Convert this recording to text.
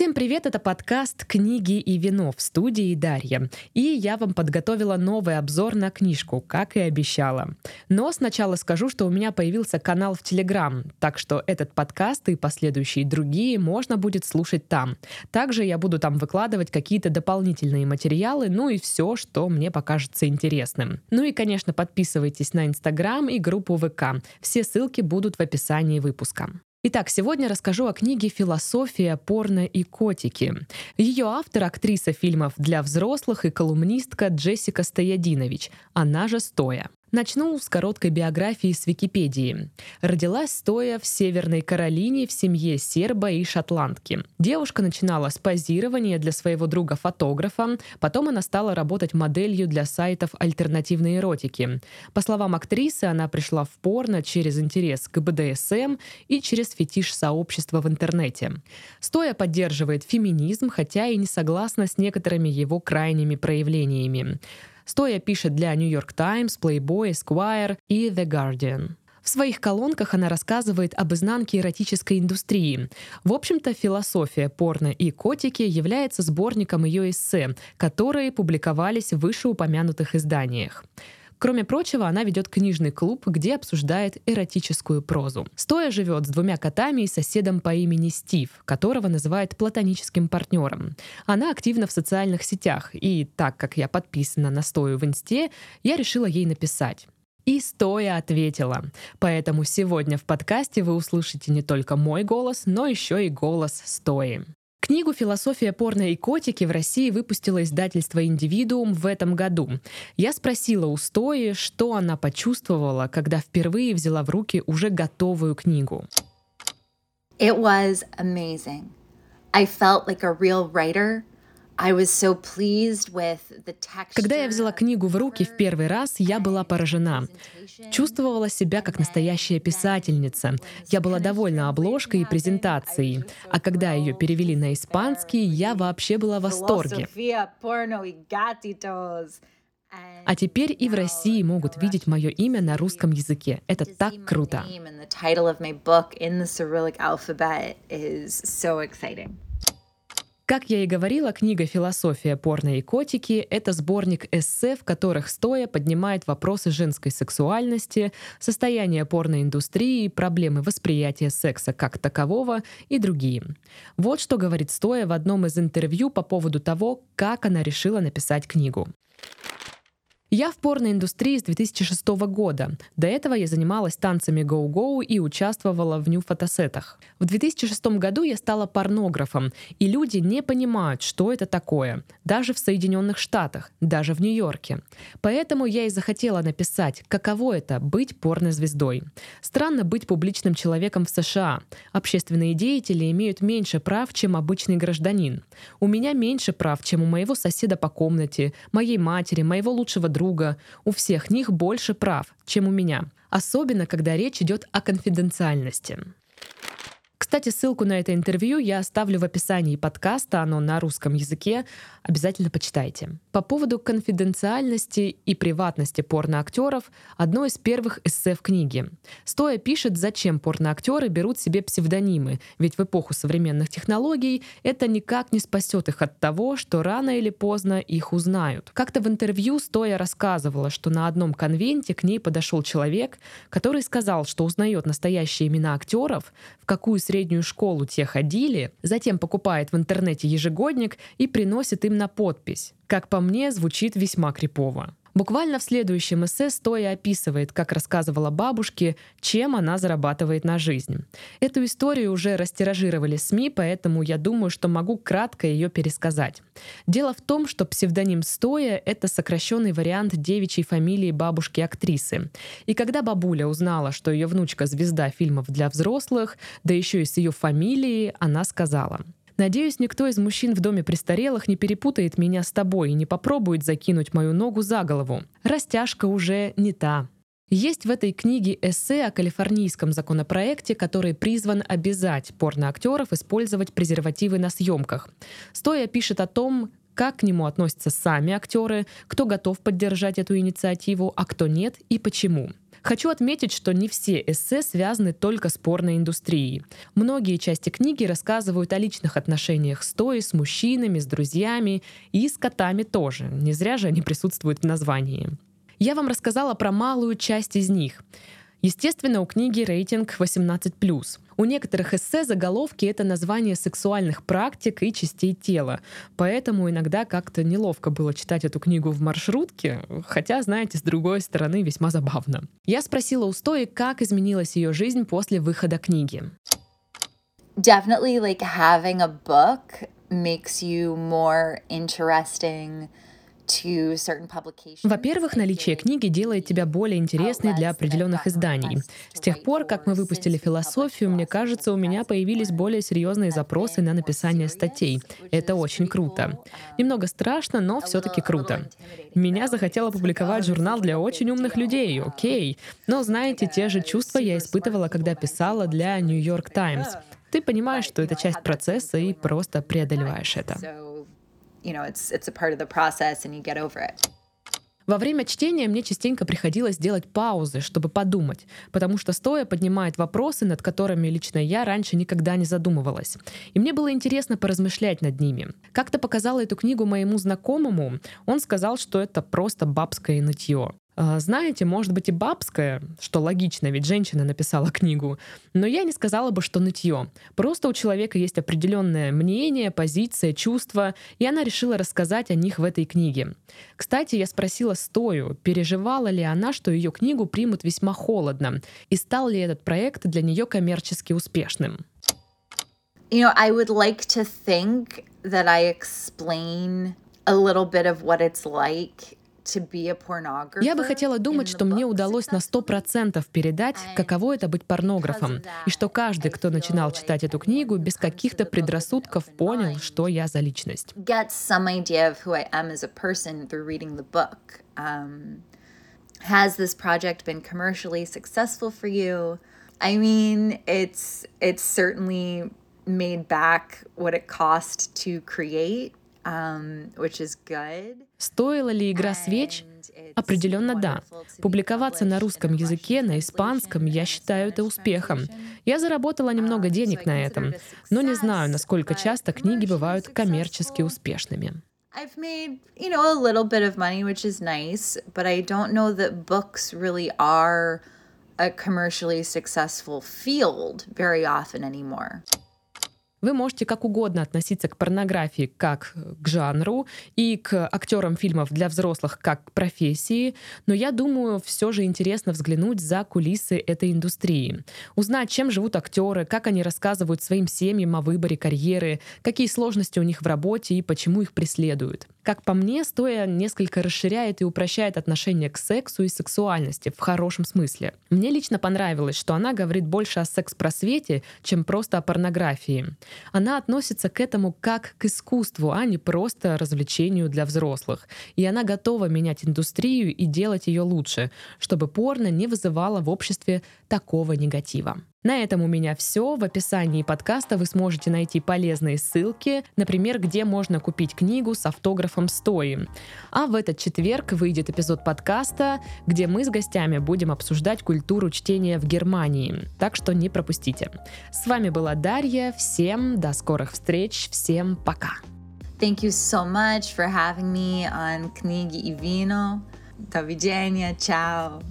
Всем привет, это подкаст «Книги и вино» в студии Дарья. И я вам подготовила новый обзор на книжку, как и обещала. Но сначала скажу, что у меня появился канал в Телеграм, так что этот подкаст и последующие другие можно будет слушать там. Также я буду там выкладывать какие-то дополнительные материалы, ну и все, что мне покажется интересным. Ну и, конечно, подписывайтесь на Инстаграм и группу ВК. Все ссылки будут в описании выпуска. Итак, сегодня расскажу о книге «Философия, порно и котики». Ее автор — актриса фильмов для взрослых и колумнистка Джессика Стоядинович, она же Стоя. Начну с короткой биографии с Википедии. Родилась стоя в Северной Каролине в семье серба и шотландки. Девушка начинала с позирования для своего друга-фотографа, потом она стала работать моделью для сайтов альтернативной эротики. По словам актрисы, она пришла в порно через интерес к БДСМ и через фетиш сообщества в интернете. Стоя поддерживает феминизм, хотя и не согласна с некоторыми его крайними проявлениями. Стоя пишет для New York Times, Playboy, Esquire и The Guardian. В своих колонках она рассказывает об изнанке эротической индустрии. В общем-то, философия порно и котики является сборником ее эссе, которые публиковались в вышеупомянутых изданиях. Кроме прочего, она ведет книжный клуб, где обсуждает эротическую прозу. Стоя живет с двумя котами и соседом по имени Стив, которого называет платоническим партнером. Она активна в социальных сетях, и так как я подписана на Стою в Инсте, я решила ей написать. И стоя ответила. Поэтому сегодня в подкасте вы услышите не только мой голос, но еще и голос стои. Книгу «Философия порно и котики» в России выпустило издательство «Индивидуум» в этом году. Я спросила у Стои, что она почувствовала, когда впервые взяла в руки уже готовую книгу. It was amazing. I felt like a real writer когда я взяла книгу в руки в первый раз, я была поражена. Чувствовала себя как настоящая писательница. Я была довольна обложкой и презентацией. А когда ее перевели на испанский, я вообще была в восторге. А теперь и в России могут видеть мое имя на русском языке. Это так круто. Как я и говорила, книга «Философия, порно и котики» — это сборник эссе, в которых стоя поднимает вопросы женской сексуальности, состояния порноиндустрии, проблемы восприятия секса как такового и другие. Вот что говорит стоя в одном из интервью по поводу того, как она решила написать книгу. Я в порноиндустрии с 2006 года. До этого я занималась танцами гоу-гоу и участвовала в нью-фотосетах. В 2006 году я стала порнографом, и люди не понимают, что это такое, даже в Соединенных Штатах, даже в Нью-Йорке. Поэтому я и захотела написать, каково это — быть порнозвездой. Странно быть публичным человеком в США. Общественные деятели имеют меньше прав, чем обычный гражданин. У меня меньше прав, чем у моего соседа по комнате, моей матери, моего лучшего друга, друга. У всех них больше прав, чем у меня. Особенно, когда речь идет о конфиденциальности. Кстати, ссылку на это интервью я оставлю в описании подкаста, оно на русском языке. Обязательно почитайте. По поводу конфиденциальности и приватности порноактеров одно из первых эссе в книге. Стоя пишет, зачем порноактеры берут себе псевдонимы, ведь в эпоху современных технологий это никак не спасет их от того, что рано или поздно их узнают. Как-то в интервью Стоя рассказывала, что на одном конвенте к ней подошел человек, который сказал, что узнает настоящие имена актеров, в какую среднюю школу те ходили, затем покупает в интернете ежегодник и приносит им на подпись. Как по мне, звучит весьма крипово. Буквально в следующем эссе Стоя описывает, как рассказывала бабушке, чем она зарабатывает на жизнь. Эту историю уже растиражировали СМИ, поэтому я думаю, что могу кратко ее пересказать. Дело в том, что псевдоним Стоя — это сокращенный вариант девичьей фамилии бабушки-актрисы. И когда бабуля узнала, что ее внучка — звезда фильмов для взрослых, да еще и с ее фамилией, она сказала — Надеюсь, никто из мужчин в доме престарелых не перепутает меня с тобой и не попробует закинуть мою ногу за голову. Растяжка уже не та. Есть в этой книге эссе о калифорнийском законопроекте, который призван обязать порноактеров использовать презервативы на съемках. Стоя пишет о том, как к нему относятся сами актеры, кто готов поддержать эту инициативу, а кто нет и почему. Хочу отметить, что не все эссе связаны только с порноиндустрией. Многие части книги рассказывают о личных отношениях с той, с мужчинами, с друзьями и с котами тоже. Не зря же они присутствуют в названии. Я вам рассказала про малую часть из них. Естественно, у книги рейтинг 18+. У некоторых эссе заголовки — это название сексуальных практик и частей тела. Поэтому иногда как-то неловко было читать эту книгу в маршрутке, хотя, знаете, с другой стороны, весьма забавно. Я спросила у Стои, как изменилась ее жизнь после выхода книги. Definitely like having a book makes you more interesting во-первых, наличие книги делает тебя более интересной для определенных изданий. С тех пор, как мы выпустили философию, мне кажется, у меня появились более серьезные запросы на написание статей. Это очень круто. Немного страшно, но все-таки круто. Меня захотело публиковать журнал для очень умных людей, окей. Но знаете, те же чувства я испытывала, когда писала для New York Times. Ты понимаешь, что это часть процесса и просто преодолеваешь это you know, it's, it's a part of the process and you get over it. Во время чтения мне частенько приходилось делать паузы, чтобы подумать, потому что стоя поднимает вопросы, над которыми лично я раньше никогда не задумывалась. И мне было интересно поразмышлять над ними. Как-то показала эту книгу моему знакомому, он сказал, что это просто бабское нытье. А, знаете, может быть и бабская, что логично, ведь женщина написала книгу, но я не сказала бы, что нытье. Просто у человека есть определенное мнение, позиция, чувства, и она решила рассказать о них в этой книге. Кстати, я спросила Стою, переживала ли она, что ее книгу примут весьма холодно, и стал ли этот проект для нее коммерчески успешным. You know, I would like to think that I explain a little bit of what it's like я бы хотела думать, что мне удалось на сто процентов передать, каково это быть порнографом, и что каждый, кто начинал читать эту книгу, без каких-то предрассудков понял, что я за личность. Um, has this project been commercially successful for you? I mean, it's it's certainly made back what it cost to create Стоила ли игра свеч? Определенно да. Публиковаться на русском языке, на испанском, я считаю это успехом. Я заработала немного um, денег на этом, но не знаю, насколько часто книги бывают коммерчески успешными. I've made, you know, a little bit of money, which is nice, but I don't know that books really are a commercially successful field very often anymore. Вы можете как угодно относиться к порнографии как к жанру и к актерам фильмов для взрослых как к профессии, но я думаю, все же интересно взглянуть за кулисы этой индустрии, узнать, чем живут актеры, как они рассказывают своим семьям о выборе карьеры, какие сложности у них в работе и почему их преследуют. Как по мне, стоя несколько расширяет и упрощает отношение к сексу и сексуальности в хорошем смысле. Мне лично понравилось, что она говорит больше о секс-просвете, чем просто о порнографии. Она относится к этому как к искусству, а не просто развлечению для взрослых. И она готова менять индустрию и делать ее лучше, чтобы порно не вызывало в обществе такого негатива. На этом у меня все. В описании подкаста вы сможете найти полезные ссылки, например, где можно купить книгу с автографом Стои. А в этот четверг выйдет эпизод подкаста, где мы с гостями будем обсуждать культуру чтения в Германии. Так что не пропустите. С вами была Дарья. Всем до скорых встреч. Всем пока. Thank you so much for having me on Книги и вино. До видения. Ciao.